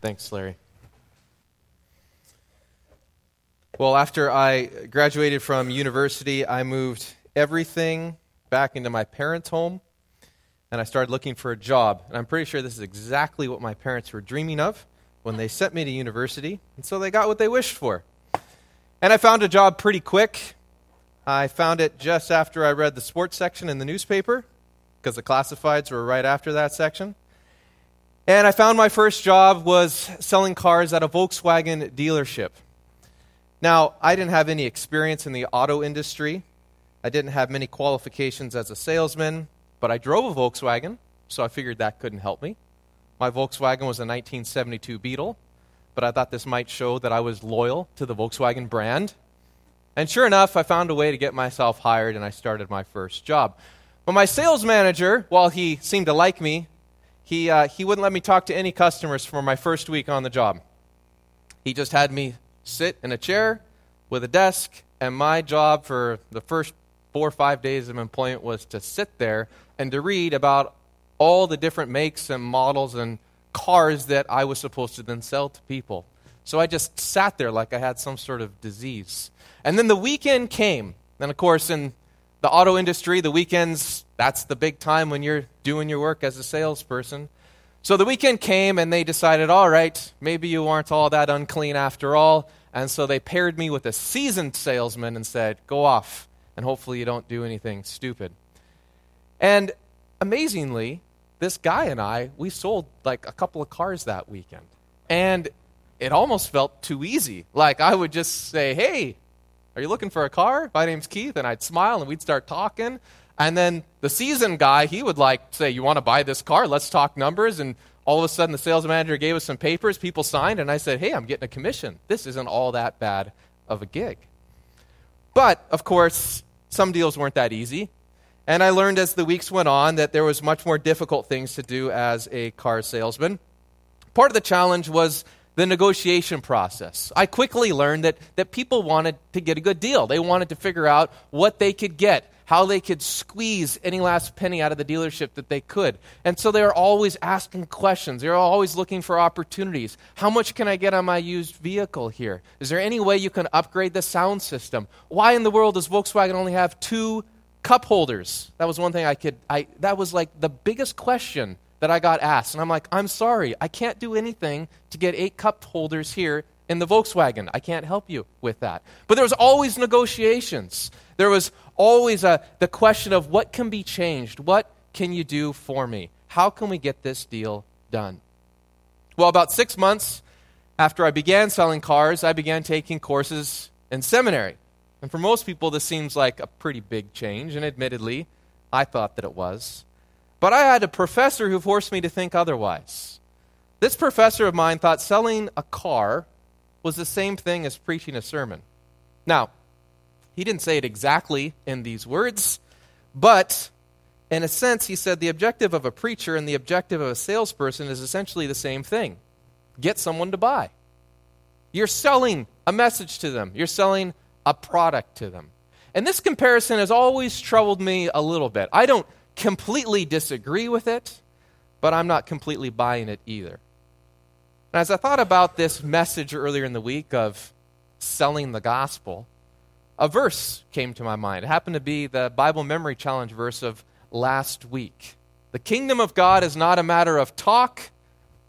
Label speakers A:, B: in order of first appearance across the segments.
A: Thanks, Larry. Well, after I graduated from university, I moved everything back into my parents' home and I started looking for a job. And I'm pretty sure this is exactly what my parents were dreaming of when they sent me to university. And so they got what they wished for. And I found a job pretty quick. I found it just after I read the sports section in the newspaper because the classifieds were right after that section. And I found my first job was selling cars at a Volkswagen dealership. Now, I didn't have any experience in the auto industry. I didn't have many qualifications as a salesman, but I drove a Volkswagen, so I figured that couldn't help me. My Volkswagen was a 1972 Beetle, but I thought this might show that I was loyal to the Volkswagen brand. And sure enough, I found a way to get myself hired and I started my first job. But my sales manager, while he seemed to like me, he, uh, he wouldn't let me talk to any customers for my first week on the job. He just had me sit in a chair with a desk, and my job for the first four or five days of employment was to sit there and to read about all the different makes and models and cars that I was supposed to then sell to people. So I just sat there like I had some sort of disease. And then the weekend came. And of course, in the auto industry, the weekends, that's the big time when you're doing your work as a salesperson. So the weekend came and they decided, all right, maybe you aren't all that unclean after all. And so they paired me with a seasoned salesman and said, go off and hopefully you don't do anything stupid. And amazingly, this guy and I, we sold like a couple of cars that weekend. And it almost felt too easy. Like I would just say, hey, are you looking for a car? My name's Keith. And I'd smile and we'd start talking. And then the seasoned guy, he would like say, you want to buy this car? Let's talk numbers. And all of a sudden, the sales manager gave us some papers. People signed. And I said, hey, I'm getting a commission. This isn't all that bad of a gig. But, of course, some deals weren't that easy. And I learned as the weeks went on that there was much more difficult things to do as a car salesman. Part of the challenge was the negotiation process. I quickly learned that, that people wanted to get a good deal. They wanted to figure out what they could get, how they could squeeze any last penny out of the dealership that they could. And so they were always asking questions. They were always looking for opportunities. How much can I get on my used vehicle here? Is there any way you can upgrade the sound system? Why in the world does Volkswagen only have two cup holders? That was one thing I could I that was like the biggest question that I got asked. And I'm like, I'm sorry, I can't do anything to get eight cup holders here in the Volkswagen. I can't help you with that. But there was always negotiations. There was always a, the question of what can be changed? What can you do for me? How can we get this deal done? Well, about six months after I began selling cars, I began taking courses in seminary. And for most people, this seems like a pretty big change, and admittedly, I thought that it was. But I had a professor who forced me to think otherwise. This professor of mine thought selling a car was the same thing as preaching a sermon. Now, he didn't say it exactly in these words, but in a sense, he said the objective of a preacher and the objective of a salesperson is essentially the same thing get someone to buy. You're selling a message to them, you're selling a product to them. And this comparison has always troubled me a little bit. I don't completely disagree with it, but I'm not completely buying it either. And as I thought about this message earlier in the week of selling the gospel, a verse came to my mind. It happened to be the Bible Memory Challenge verse of last week. The kingdom of God is not a matter of talk,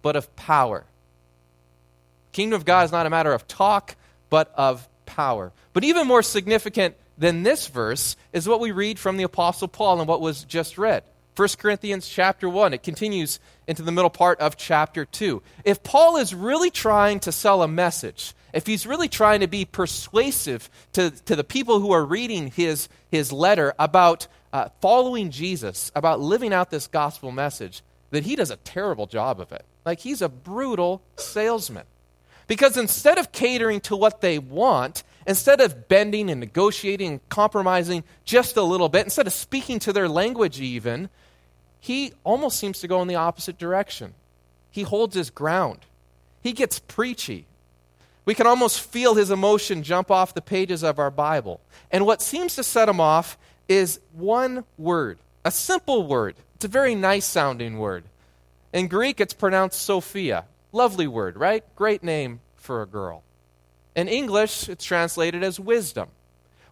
A: but of power. Kingdom of God is not a matter of talk, but of power. But even more significant than this verse is what we read from the apostle Paul and what was just read. 1 Corinthians chapter 1. It continues into the middle part of chapter 2. If Paul is really trying to sell a message, if he's really trying to be persuasive to, to the people who are reading his, his letter about uh, following Jesus, about living out this gospel message, that he does a terrible job of it. Like he's a brutal salesman. Because instead of catering to what they want, instead of bending and negotiating and compromising just a little bit, instead of speaking to their language even, he almost seems to go in the opposite direction. He holds his ground. He gets preachy. We can almost feel his emotion jump off the pages of our Bible. And what seems to set him off is one word, a simple word. It's a very nice sounding word. In Greek, it's pronounced Sophia. lovely word, right? Great name for a girl. In English, it's translated as wisdom,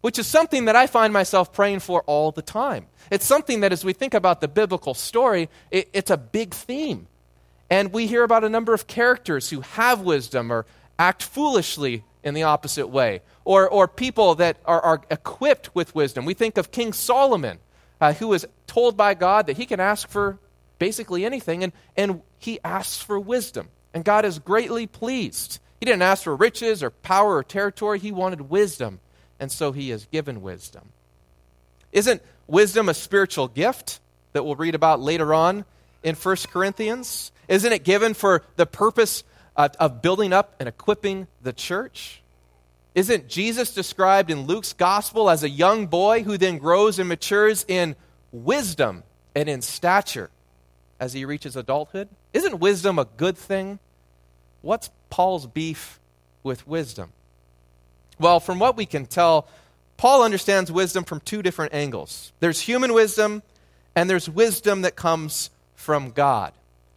A: which is something that I find myself praying for all the time. It's something that, as we think about the biblical story, it, it's a big theme. And we hear about a number of characters who have wisdom or act foolishly in the opposite way, or, or people that are, are equipped with wisdom. We think of King Solomon, uh, who was told by God that he can ask for basically anything, and, and he asks for wisdom. And God is greatly pleased. He didn't ask for riches or power or territory, he wanted wisdom. And so he is given wisdom. Isn't wisdom a spiritual gift that we'll read about later on in 1 Corinthians? Isn't it given for the purpose of, of building up and equipping the church? Isn't Jesus described in Luke's gospel as a young boy who then grows and matures in wisdom and in stature as he reaches adulthood? Isn't wisdom a good thing? What's Paul's beef with wisdom? Well, from what we can tell, Paul understands wisdom from two different angles there's human wisdom, and there's wisdom that comes from God.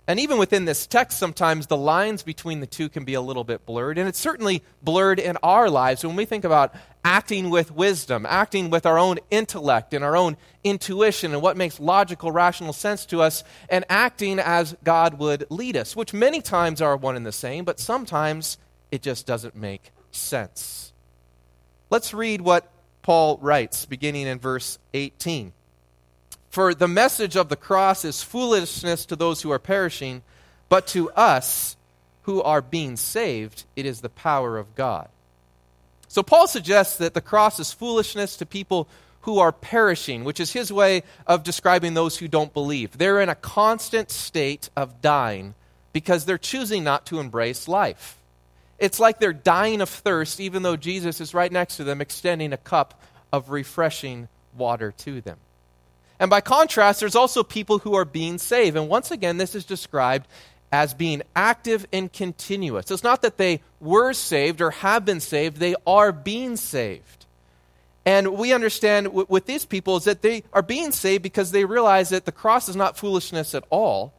A: And even within this text, sometimes the lines between the two can be a little bit blurred. And it's certainly blurred in our lives when we think about acting with wisdom, acting with our own intellect and our own intuition and what makes logical, rational sense to us, and acting as God would lead us, which many times are one and the same, but sometimes it just doesn't make sense. Let's read what Paul writes, beginning in verse 18. For the message of the cross is foolishness to those who are perishing, but to us who are being saved, it is the power of God. So Paul suggests that the cross is foolishness to people who are perishing, which is his way of describing those who don't believe. They're in a constant state of dying because they're choosing not to embrace life. It's like they're dying of thirst, even though Jesus is right next to them, extending a cup of refreshing water to them. And by contrast, there's also people who are being saved. And once again, this is described as being active and continuous. It's not that they were saved or have been saved, they are being saved. And we understand with these people is that they are being saved because they realize that the cross is not foolishness at all,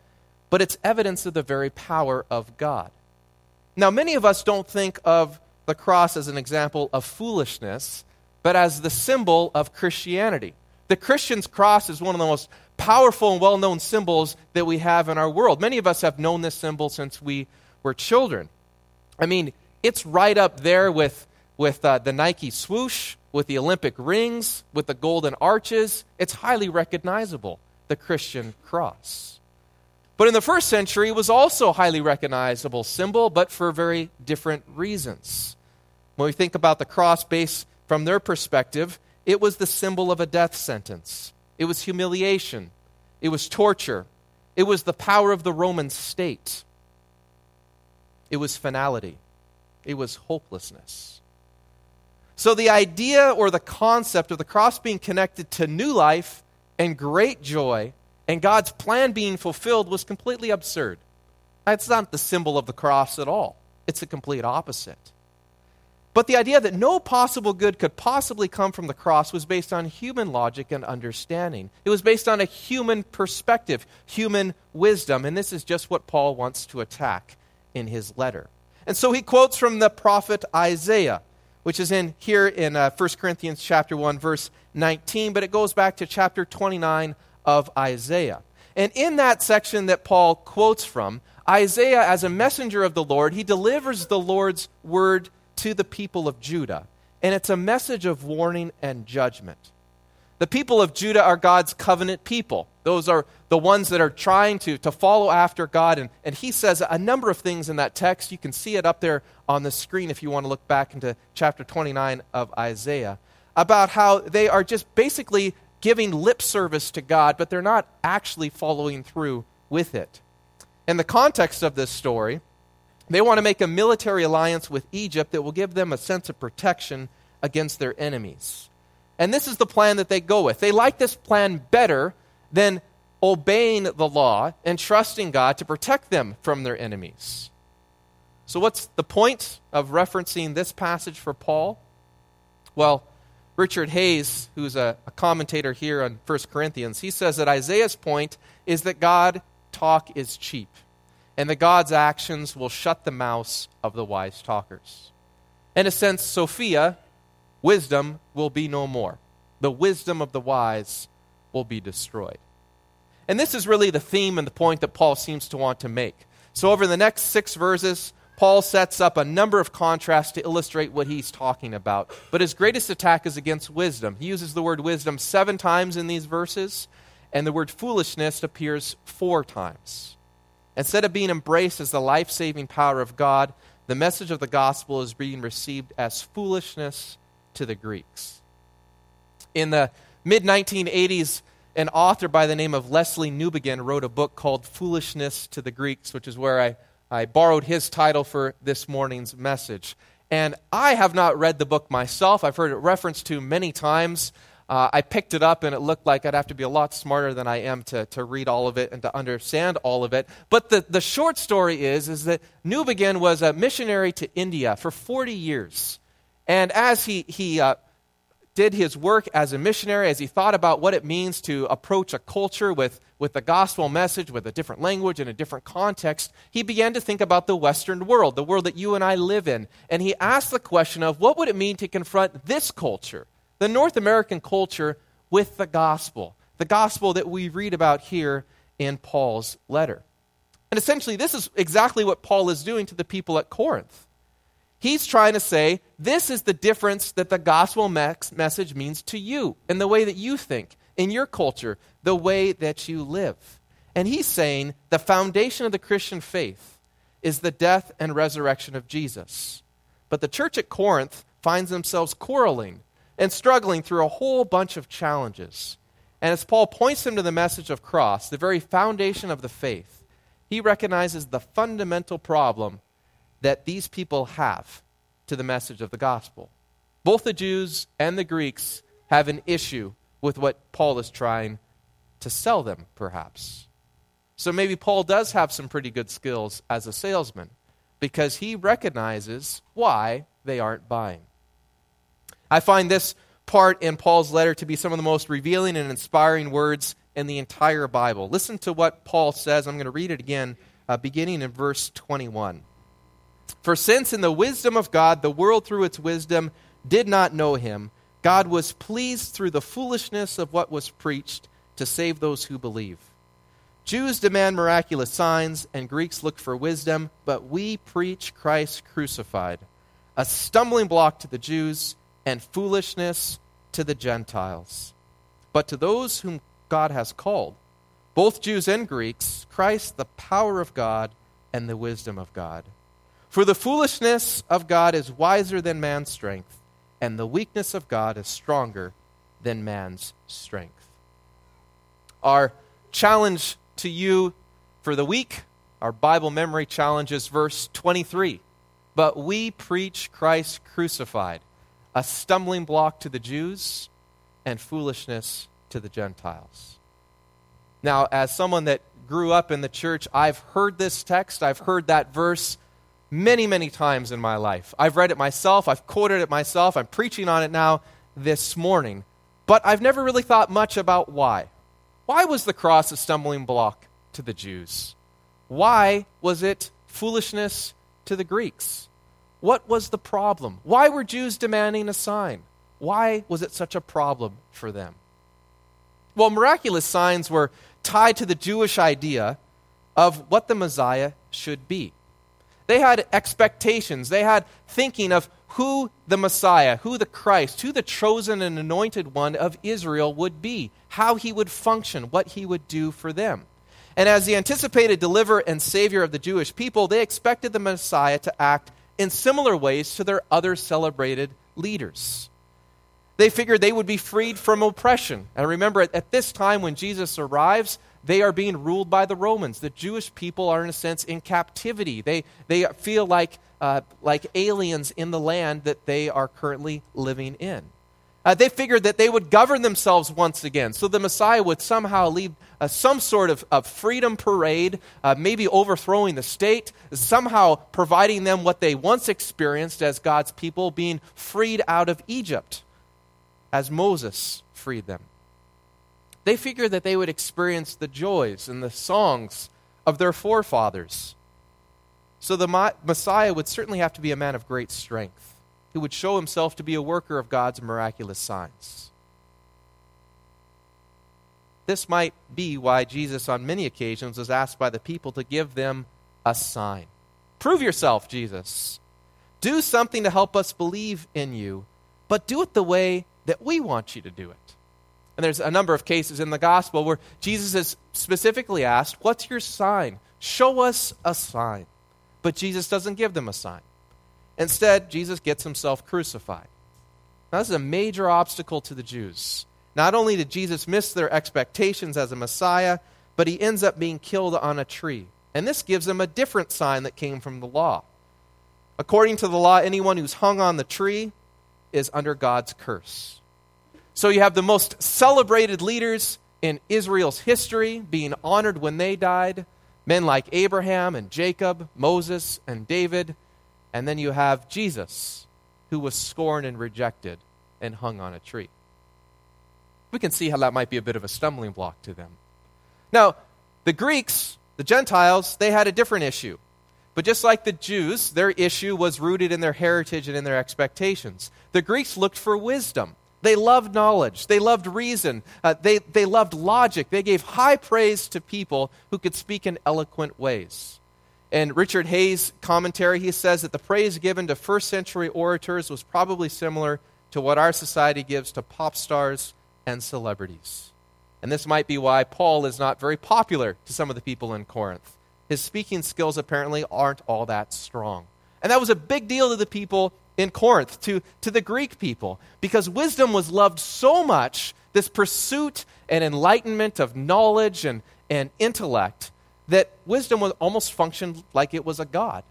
A: but it's evidence of the very power of God. Now, many of us don't think of the cross as an example of foolishness, but as the symbol of Christianity. The Christian's cross is one of the most powerful and well known symbols that we have in our world. Many of us have known this symbol since we were children. I mean, it's right up there with, with uh, the Nike swoosh, with the Olympic rings, with the golden arches. It's highly recognizable, the Christian cross. But in the first century, it was also a highly recognizable symbol, but for very different reasons. When we think about the cross based from their perspective, it was the symbol of a death sentence. It was humiliation. It was torture. It was the power of the Roman state. It was finality. It was hopelessness. So, the idea or the concept of the cross being connected to new life and great joy and God's plan being fulfilled was completely absurd. That's not the symbol of the cross at all, it's the complete opposite. But the idea that no possible good could possibly come from the cross was based on human logic and understanding. It was based on a human perspective, human wisdom, and this is just what Paul wants to attack in his letter. And so he quotes from the prophet Isaiah, which is in here in uh, 1 Corinthians chapter 1 verse 19, but it goes back to chapter 29 of Isaiah. And in that section that Paul quotes from, Isaiah as a messenger of the Lord, he delivers the Lord's word to the people of Judah, and it's a message of warning and judgment. The people of Judah are God's covenant people. Those are the ones that are trying to, to follow after God. And, and he says a number of things in that text. You can see it up there on the screen if you want to look back into chapter 29 of Isaiah about how they are just basically giving lip service to God, but they're not actually following through with it. In the context of this story, they want to make a military alliance with Egypt that will give them a sense of protection against their enemies. And this is the plan that they go with. They like this plan better than obeying the law and trusting God to protect them from their enemies. So, what's the point of referencing this passage for Paul? Well, Richard Hays, who's a, a commentator here on 1 Corinthians, he says that Isaiah's point is that God talk is cheap. And the God's actions will shut the mouths of the wise talkers. In a sense, Sophia, wisdom, will be no more. The wisdom of the wise will be destroyed. And this is really the theme and the point that Paul seems to want to make. So, over the next six verses, Paul sets up a number of contrasts to illustrate what he's talking about. But his greatest attack is against wisdom. He uses the word wisdom seven times in these verses, and the word foolishness appears four times. Instead of being embraced as the life saving power of God, the message of the gospel is being received as foolishness to the Greeks. In the mid 1980s, an author by the name of Lesslie Newbigin wrote a book called Foolishness to the Greeks, which is where I, I borrowed his title for this morning's message. And I have not read the book myself. I've heard it referenced to many times. Uh, I picked it up and it looked like I'd have to be a lot smarter than I am to, to read all of it and to understand all of it. But the, the short story is, is that Newbigin was a missionary to India for 40 years. And as he, he uh, did his work as a missionary, as he thought about what it means to approach a culture with, with the gospel message, with a different language and a different context, he began to think about the Western world, the world that you and I live in. And he asked the question of what would it mean to confront this culture? The North American culture with the gospel, the gospel that we read about here in Paul's letter. And essentially, this is exactly what Paul is doing to the people at Corinth. He's trying to say, this is the difference that the gospel message means to you in the way that you think, in your culture, the way that you live. And he's saying the foundation of the Christian faith is the death and resurrection of Jesus. But the church at Corinth finds themselves quarreling and struggling through a whole bunch of challenges. And as Paul points him to the message of cross, the very foundation of the faith, he recognizes the fundamental problem that these people have to the message of the gospel. Both the Jews and the Greeks have an issue with what Paul is trying to sell them, perhaps. So maybe Paul does have some pretty good skills as a salesman because he recognizes why they aren't buying. I find this part in Paul's letter to be some of the most revealing and inspiring words in the entire Bible. Listen to what Paul says. I'm going to read it again, uh, beginning in verse 21. For since in the wisdom of God, the world through its wisdom did not know him, God was pleased through the foolishness of what was preached to save those who believe. Jews demand miraculous signs, and Greeks look for wisdom, but we preach Christ crucified, a stumbling block to the Jews and foolishness to the Gentiles. But to those whom God has called, both Jews and Greeks, Christ, the power of God and the wisdom of God. For the foolishness of God is wiser than man's strength, and the weakness of God is stronger than man's strength. Our challenge to you for the week, our Bible memory challenge is verse 23. But we preach Christ crucified a stumbling block to the Jews and foolishness to the Gentiles. Now, as someone that grew up in the church, I've heard this text, I've heard that verse many, many times in my life. I've read it myself, I've quoted it myself, I'm preaching on it now this morning. But I've never really thought much about why. Why was the cross a stumbling block to the Jews? Why was it foolishness to the Greeks? What was the problem? Why were Jews demanding a sign? Why was it such a problem for them? Well, miraculous signs were tied to the Jewish idea of what the Messiah should be. They had expectations, they had thinking of who the Messiah, who the Christ, who the chosen and anointed one of Israel would be, how he would function, what he would do for them. And as the anticipated deliverer and savior of the Jewish people, they expected the Messiah to act in similar ways to their other celebrated leaders. They figured they would be freed from oppression. And remember, at, this time when Jesus arrives, they are being ruled by the Romans. The Jewish people are, in a sense, in captivity. They, they feel like, uh, like aliens in the land that they are currently living in. Uh, they figured that they would govern themselves once again. So the Messiah would somehow lead uh, some sort of, of freedom parade, uh, maybe overthrowing the state, somehow providing them what they once experienced as God's people being freed out of Egypt, as Moses freed them. They figured that they would experience the joys and the songs of their forefathers So the Messiah would certainly have to be a man of great strength, who would show himself to be a worker of God's miraculous signs. This might be why Jesus, on many occasions, was asked by the people to give them a sign. Prove yourself, Jesus. Do something to help us believe in you, but do it the way that we want you to do it. And there's a number of cases in the gospel where Jesus is specifically asked, What's your sign? Show us a sign. But Jesus doesn't give them a sign. Instead, Jesus gets himself crucified. Now, this is a major obstacle to the Jews. Not only did Jesus miss their expectations as a Messiah, but he ends up being killed on a tree. And this gives them a different sign that came from the law. According to the law, anyone who's hung on the tree is under God's curse. So you have the most celebrated leaders in Israel's history being honored when they died men like Abraham and Jacob, Moses and David. And then you have Jesus, who was scorned and rejected and hung on a tree. We can see how that might be a bit of a stumbling block to them. Now, the Greeks, the Gentiles, they had a different issue. But just like the Jews, their issue was rooted in their heritage and in their expectations. The Greeks looked for wisdom. They loved knowledge. They loved reason. Uh, they, they loved logic. They gave high praise to people who could speak in eloquent ways. In Richard Hays' commentary, he says that the praise given to first century orators was probably similar to what our society gives to pop stars and celebrities. And this might be why Paul is not very popular to some of the people in Corinth. His speaking skills apparently aren't all that strong. And that was a big deal to the people in Corinth, to, to the Greek people, because wisdom was loved so much, this pursuit and enlightenment of knowledge and, and intellect, that wisdom was almost functioned like it was a god.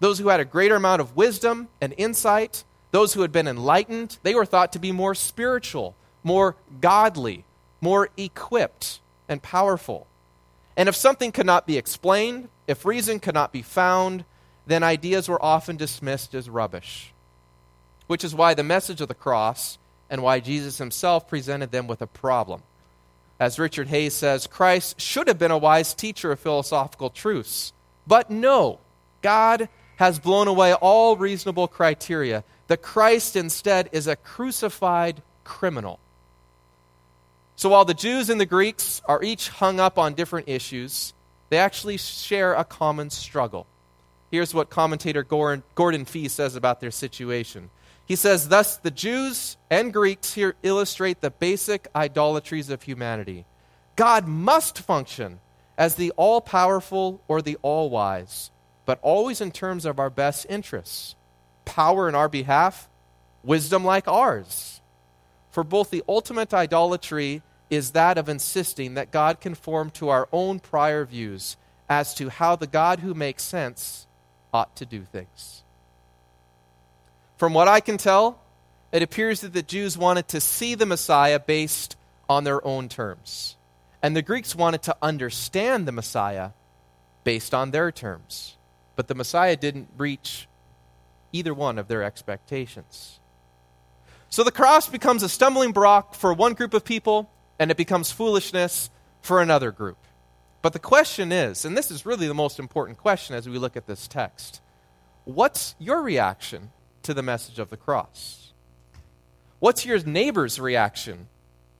A: Those who had a greater amount of wisdom and insight, those who had been enlightened, they were thought to be more spiritual, more godly, more equipped and powerful. And if something could not be explained, if reason could not be found, then ideas were often dismissed as rubbish. Which is why the message of the cross and why Jesus himself presented them with a problem. As Richard Hays says, Christ should have been a wise teacher of philosophical truths. But no, God has blown away all reasonable criteria. The Christ instead is a crucified criminal. So while the Jews and the Greeks are each hung up on different issues, they actually share a common struggle. Here's what commentator Gordon Fee says about their situation. He says, Thus, the Jews and Greeks here illustrate the basic idolatries of humanity. God must function as the all powerful or the all wise, but always in terms of our best interests. Power in our behalf, wisdom like ours. For both the ultimate idolatry is that of insisting that God conform to our own prior views as to how the God who makes sense ought to do things. From what I can tell, it appears that the Jews wanted to see the Messiah based on their own terms. And the Greeks wanted to understand the Messiah based on their terms. But the Messiah didn't reach either one of their expectations. So the cross becomes a stumbling block for one group of people, and it becomes foolishness for another group. But the question is, and this is really the most important question as we look at this text what's your reaction to the message of the cross? What's your neighbor's reaction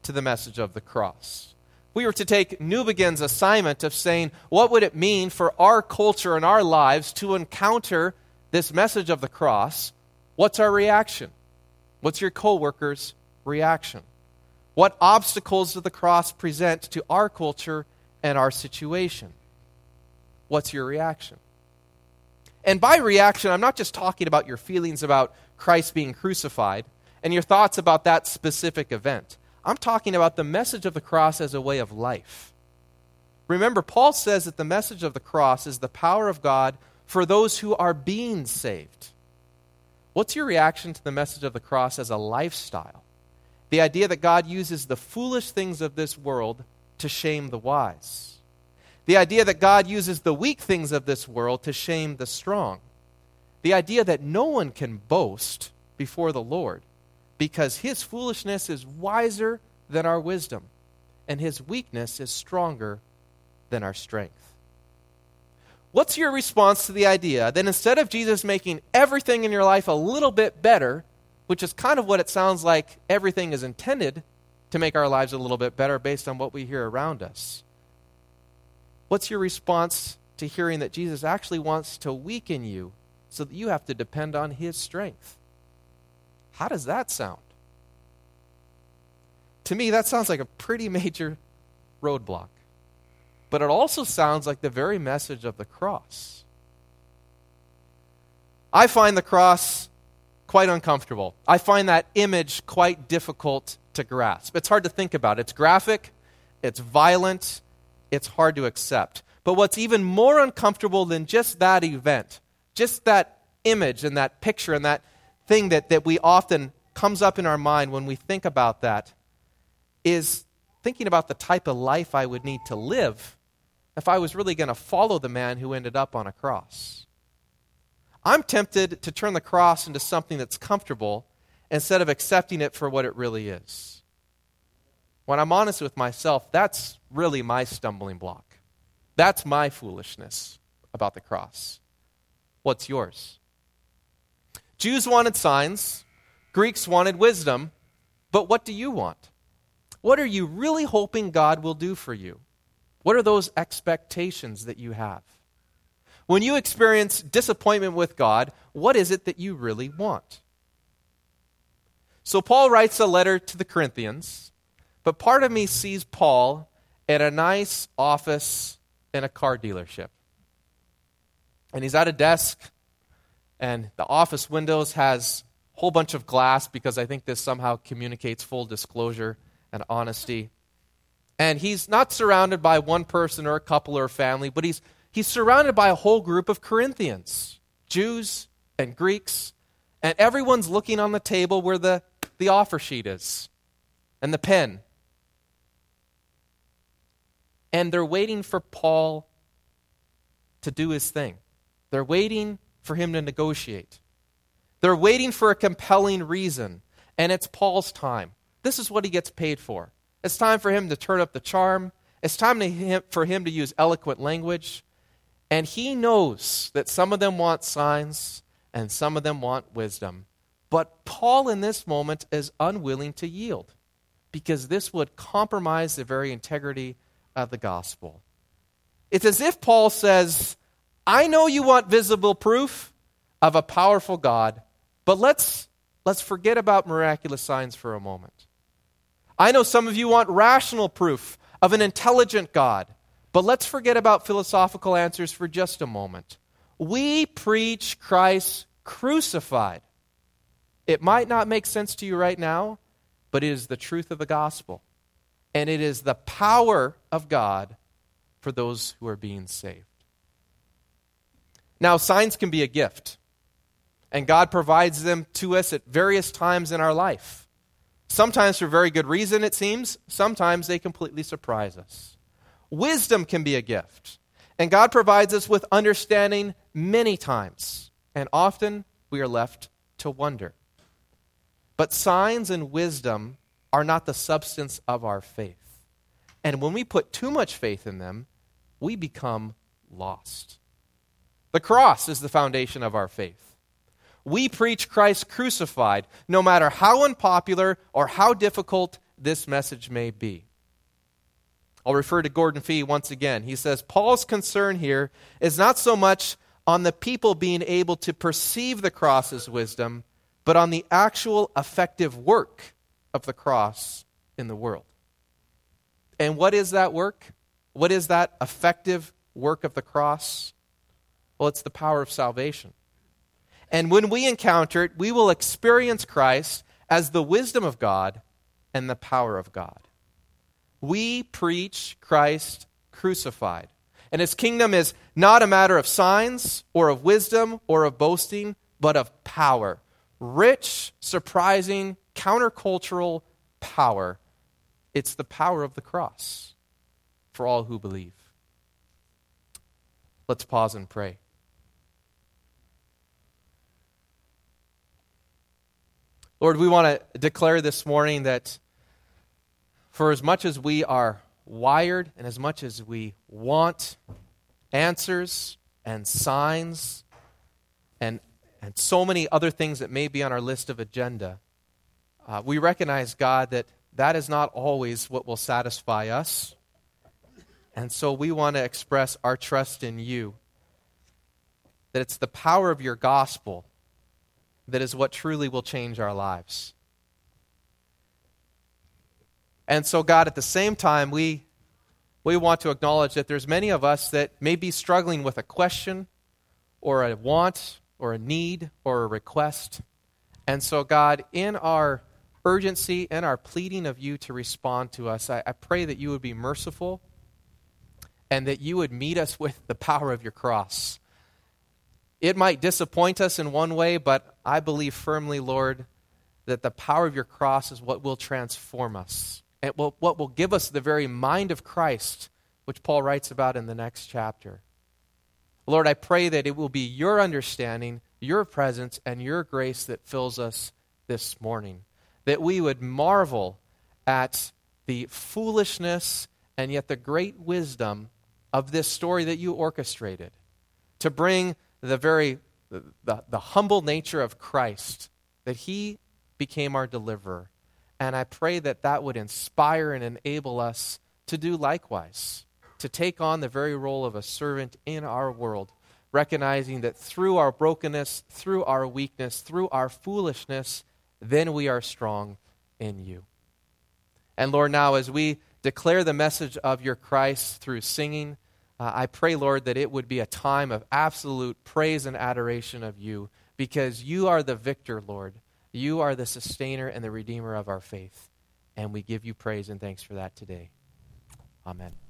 A: to the message of the cross? we were to take Newbigin's assignment of saying, what would it mean for our culture and our lives to encounter this message of the cross? What's our reaction? What's your coworker's reaction? What obstacles does the cross present to our culture and our situation. What's your reaction? And by reaction, I'm not just talking about your feelings about Christ being crucified and your thoughts about that specific event. I'm talking about the message of the cross as a way of life. Remember, Paul says that the message of the cross is the power of God for those who are being saved. What's your reaction to the message of the cross as a lifestyle? The idea that God uses the foolish things of this world to shame the wise. The idea that God uses the weak things of this world to shame the strong. The idea that no one can boast before the Lord because his foolishness is wiser than our wisdom and his weakness is stronger than our strength. what's your response to the idea that instead of Jesus making everything in your life a little bit better, which is kind of what it sounds like everything is intended to make our lives a little bit better based on what we hear around us? What's your response to hearing that Jesus actually wants to weaken you so that you have to depend on his strength? How does that sound? To me, that sounds like a pretty major roadblock. But it also sounds like the very message of the cross. I find the cross quite uncomfortable. I find that image quite difficult to grasp. It's hard to think about. It's graphic, it's violent, it's hard to accept. But what's even more uncomfortable than just that event, just that image and that picture and that thing that, that we often comes up in our mind when we think about that, is thinking about the type of life I would need to live if I was really going to follow the man who ended up on a cross. I'm tempted to turn the cross into something that's comfortable instead of accepting it for what it really is. When I'm honest with myself, that's really my stumbling block. That's my foolishness about the cross. What's yours? Jews wanted signs, Greeks wanted wisdom, but what do you want? What are you really hoping God will do for you? What are those expectations that you have? When you experience disappointment with God, what is it that you really want? So, Paul writes a letter to the Corinthians, but part of me sees Paul at a nice office in a car dealership. And he's at a desk, and the office windows has a whole bunch of glass because I think this somehow communicates full disclosure and honesty. And he's not surrounded by one person or a couple or a family, but he's, he's surrounded by a whole group of Corinthians, Jews and Greeks, and everyone's looking on the table where the, the offer sheet is and the pen. And they're waiting for Paul to do his thing. They're waiting for him to negotiate. They're waiting for a compelling reason, and it's Paul's time. This is what he gets paid for. It's time for him to turn up the charm. It's time to, for him to use eloquent language. And he knows that some of them want signs and some of them want wisdom. But Paul, in this moment, is unwilling to yield because this would compromise the very integrity of the gospel. It's as if Paul says, I know you want visible proof of a powerful God, but let's, let's forget about miraculous signs for a moment. I know some of you want rational proof of an intelligent God, but let's forget about philosophical answers for just a moment. We preach Christ crucified. It might not make sense to you right now, but it is the truth of the gospel. And it is the power of God for those who are being saved. Now, signs can be a gift, and God provides them to us at various times in our life. Sometimes for very good reason, it seems. Sometimes they completely surprise us. Wisdom can be a gift. And God provides us with understanding many times. And often we are left to wonder. But signs and wisdom are not the substance of our faith. And when we put too much faith in them, we become lost. The cross is the foundation of our faith we preach Christ crucified, no matter how unpopular or how difficult this message may be. I'll refer to Gordon Fee once again. He says Paul's concern here is not so much on the people being able to perceive the cross as wisdom, but on the actual effective work of the cross in the world. And what is that work? What is that effective work of the cross? Well, it's the power of salvation. And when we encounter it, we will experience Christ as the wisdom of God and the power of God. We preach Christ crucified. And his kingdom is not a matter of signs or of wisdom or of boasting, but of power. Rich, surprising, countercultural power. It's the power of the cross for all who believe. Let's pause and pray. Lord, we want to declare this morning that for as much as we are wired and as much as we want answers and signs and, and so many other things that may be on our list of agenda, uh, we recognize, God, that that is not always what will satisfy us. And so we want to express our trust in you. That it's the power of your gospel that is what truly will change our lives. And so, God, at the same time, we, we want to acknowledge that there's many of us that may be struggling with a question or a want or a need or a request. And so, God, in our urgency and our pleading of you to respond to us, I, I pray that you would be merciful and that you would meet us with the power of your cross. It might disappoint us in one way, but I believe firmly, Lord, that the power of your cross is what will transform us and will, what will give us the very mind of Christ, which Paul writes about in the next chapter. Lord, I pray that it will be your understanding, your presence, and your grace that fills us this morning. That we would marvel at the foolishness and yet the great wisdom of this story that you orchestrated to bring the very the, the, humble nature of Christ, that he became our deliverer. And I pray that that would inspire and enable us to do likewise, to take on the very role of a servant in our world, recognizing that through our brokenness, through our weakness, through our foolishness, then we are strong in you. And Lord, now as we declare the message of your Christ through singing, uh, I pray, Lord, that it would be a time of absolute praise and adoration of you because you are the victor, Lord. You are the sustainer and the redeemer of our faith. And we give you praise and thanks for that today. Amen.